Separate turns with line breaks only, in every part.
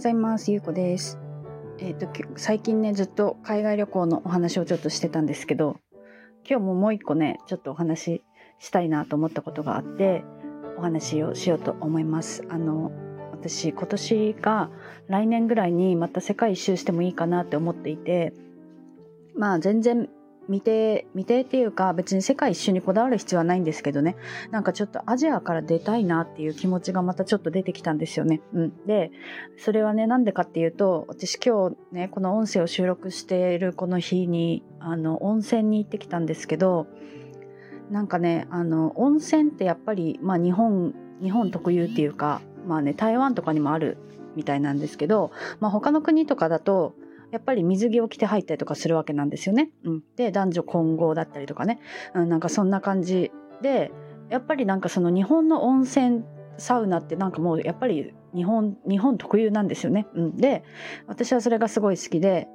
ございます。ゆうこです。えっ、ー、と、最近ね、ずっと海外旅行のお話をちょっとしてたんですけど、今日ももう一個ね、ちょっとお話ししたいなと思ったことがあって、お話をしようと思います。あの、私、今年が来年ぐらいにまた世界一周してもいいかなって思っていて、まあ全然未定、未定っていうか別に世界一周にこだわる必要はないんですけどね。なんかちょっとアジアから出たいなっていう気持ちがまたちょっと出てきたんですよね。うん。で、それはね、なんでかっていうと、私今日ね、この音声を収録しているこの日に、あの、温泉に行ってきたんですけど、なんかね、あの、温泉ってやっぱり、まあ日本、日本特有っていうか、まあね、台湾とかにもあるみたいなんですけど、まあ他の国とかだと、やっぱり水着を着て入ったりとかするわけなんですよね。うん、で男女混合だったりとかね、うん、なんかそんな感じでやっぱりなんかその日本の温泉サウナってなんかもうやっぱり日本日本特有なんですよね。うん、で私はそれがすごい好きで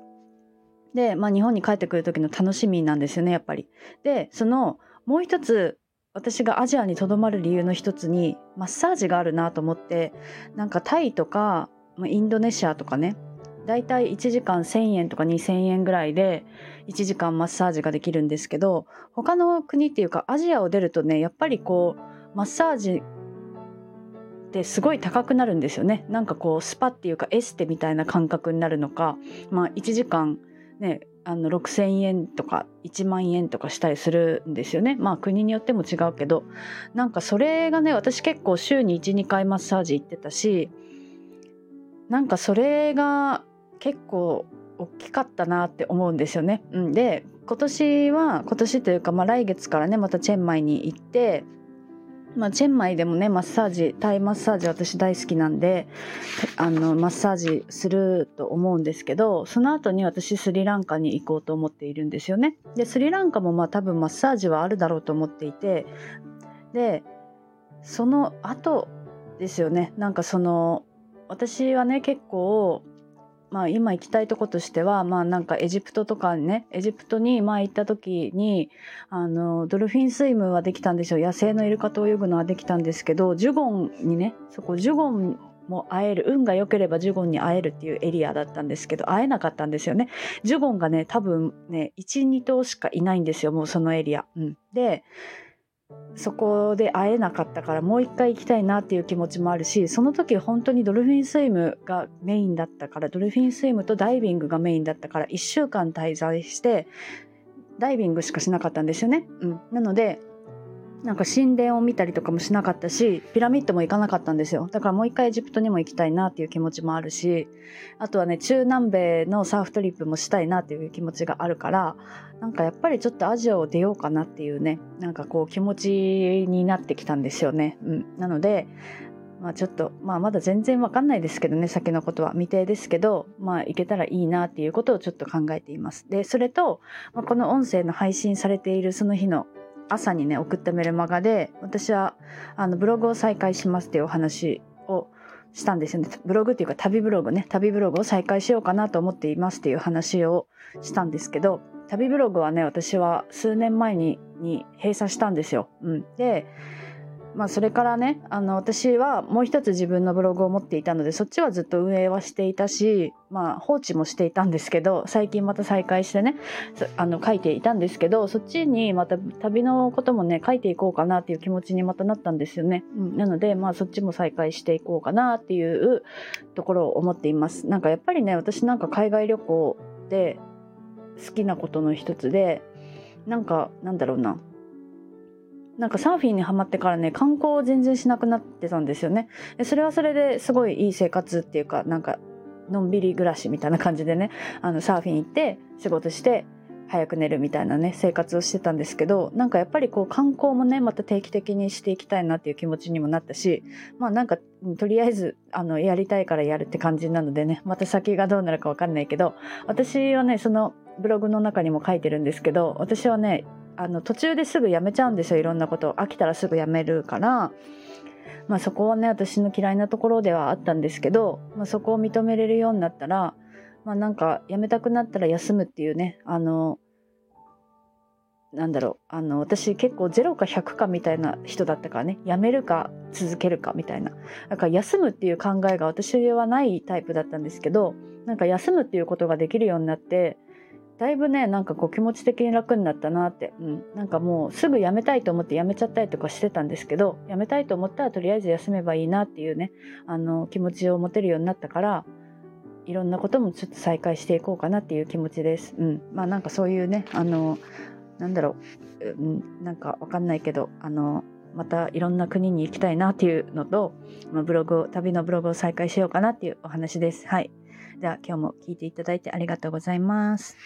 で、まあ、日本に帰ってくる時の楽しみなんですよねやっぱり。でそのもう一つ私がアジアにとどまる理由の一つにマッサージがあるなと思ってなんかタイとかインドネシアとかねだいたい1時間1000円とか2000円ぐらいで1時間マッサージができるんですけど他の国っていうかアジアを出るとねやっぱりこうマッサージってすごい高くなるんですよね。なんかこうスパっていうかエステみたいな感覚になるのかまあ1時間ねあの6,000円とか1万円とかしたりするんですよね。まあ国によっても違うけど。なんかそれがね私結構週に12回マッサージ行ってたしなんかそれが結構大きかったなって思うんですよね。うん、で今年は今年というか、まあ、来月からねまたチェンマイに行って、まあ、チェンマイでもねマッサージタイマッサージ私大好きなんであのマッサージすると思うんですけどその後に私スリランカに行こうと思っているんですよね。でスリランカもまあ多分マッサージはあるだろうと思っていてでその後ですよねなんかその私はね結構まあ、今行きたいとことしては、まあ、なんかエジプトとかねエジプトに前行った時にあのドルフィンスイムはできたんですよ。野生のイルカと泳ぐのはできたんですけどジュゴンにねそこジュゴンも会える運が良ければジュゴンに会えるっていうエリアだったんですけど会えなかったんですよね。ジュゴンがね多分ね12頭しかいないんですよもうそのエリア、うん、でそこで会えなかったからもう一回行きたいなっていう気持ちもあるしその時本当にドルフィンスイムがメインだったからドルフィンスイムとダイビングがメインだったから1週間滞在してダイビングしかしなかったんですよね。うん、なのでなんか神殿を見たりとかもしなかったしピラミッドも行かなかったんですよ。だからもう一回エジプトにも行きたいなっていう気持ちもあるしあとはね中南米のサーフトリップもしたいなっていう気持ちがあるからなんかやっぱりちょっとアジアを出ようかなっていうねなんかこう気持ちになってきたんですよね、うん、なのでまあちょっと、まあまだ全然わかんないですけどね、先のことは未定ですけど、まあ行けたらいいなっていうことをちょっと考えています。で、それと、まあ、この音声の配信されているその日の朝にね送ったメルマガで私はあのブログを再開しますっていうお話をしたんですよねブログっていうか旅ブログね旅ブログを再開しようかなと思っていますっていう話をしたんですけど旅ブログはね私は数年前にに閉鎖したんですよ。うん、でまあ、それからねあの私はもう一つ自分のブログを持っていたのでそっちはずっと運営はしていたし、まあ、放置もしていたんですけど最近また再開してねあの書いていたんですけどそっちにまた旅のこともね書いていこうかなっていう気持ちにまたなったんですよね。うん、なので、まあ、そっちも再開していこうかなっていうところを思っています。なんかやっぱりね私なんか海外旅行で好きなことの一つでなんかなんだろうななんかサーフィンにはまってからね観光を全然しなくなってたんですよね。でそれはそれですごいいい生活っていうかなんかのんびり暮らしみたいな感じでねあのサーフィン行って仕事して早く寝るみたいなね生活をしてたんですけどなんかやっぱりこう観光もねまた定期的にしていきたいなっていう気持ちにもなったしまあなんかとりあえずあのやりたいからやるって感じなのでねまた先がどうなるか分かんないけど私はねそのブログの中にも書いてるんですけど私はねあの途中ですぐやめちゃうんですよいろんなこと。飽きたらすぐやめるから。まあそこはね私の嫌いなところではあったんですけど、まあ、そこを認めれるようになったらまあなんかやめたくなったら休むっていうねあのなんだろうあの私結構0か100かみたいな人だったからねやめるか続けるかみたいな。だから休むっていう考えが私はないタイプだったんですけどなんか休むっていうことができるようになってだいぶねなんかこう気持ち的に楽になったなって、うん、なんかもうすぐ辞めたいと思って辞めちゃったりとかしてたんですけど辞めたいと思ったらとりあえず休めばいいなっていうねあの気持ちを持てるようになったからいろんなこともちょっと再開していこうかなっていう気持ちです。うん、まあなんかそういうねあのなんだろう、うん、なんかわかんないけどあのまたいろんな国に行きたいなっていうのと、まあ、ブログを旅のブログを再開しようかなっていうお話です。はい。では今日も聞いていただいてありがとうございます。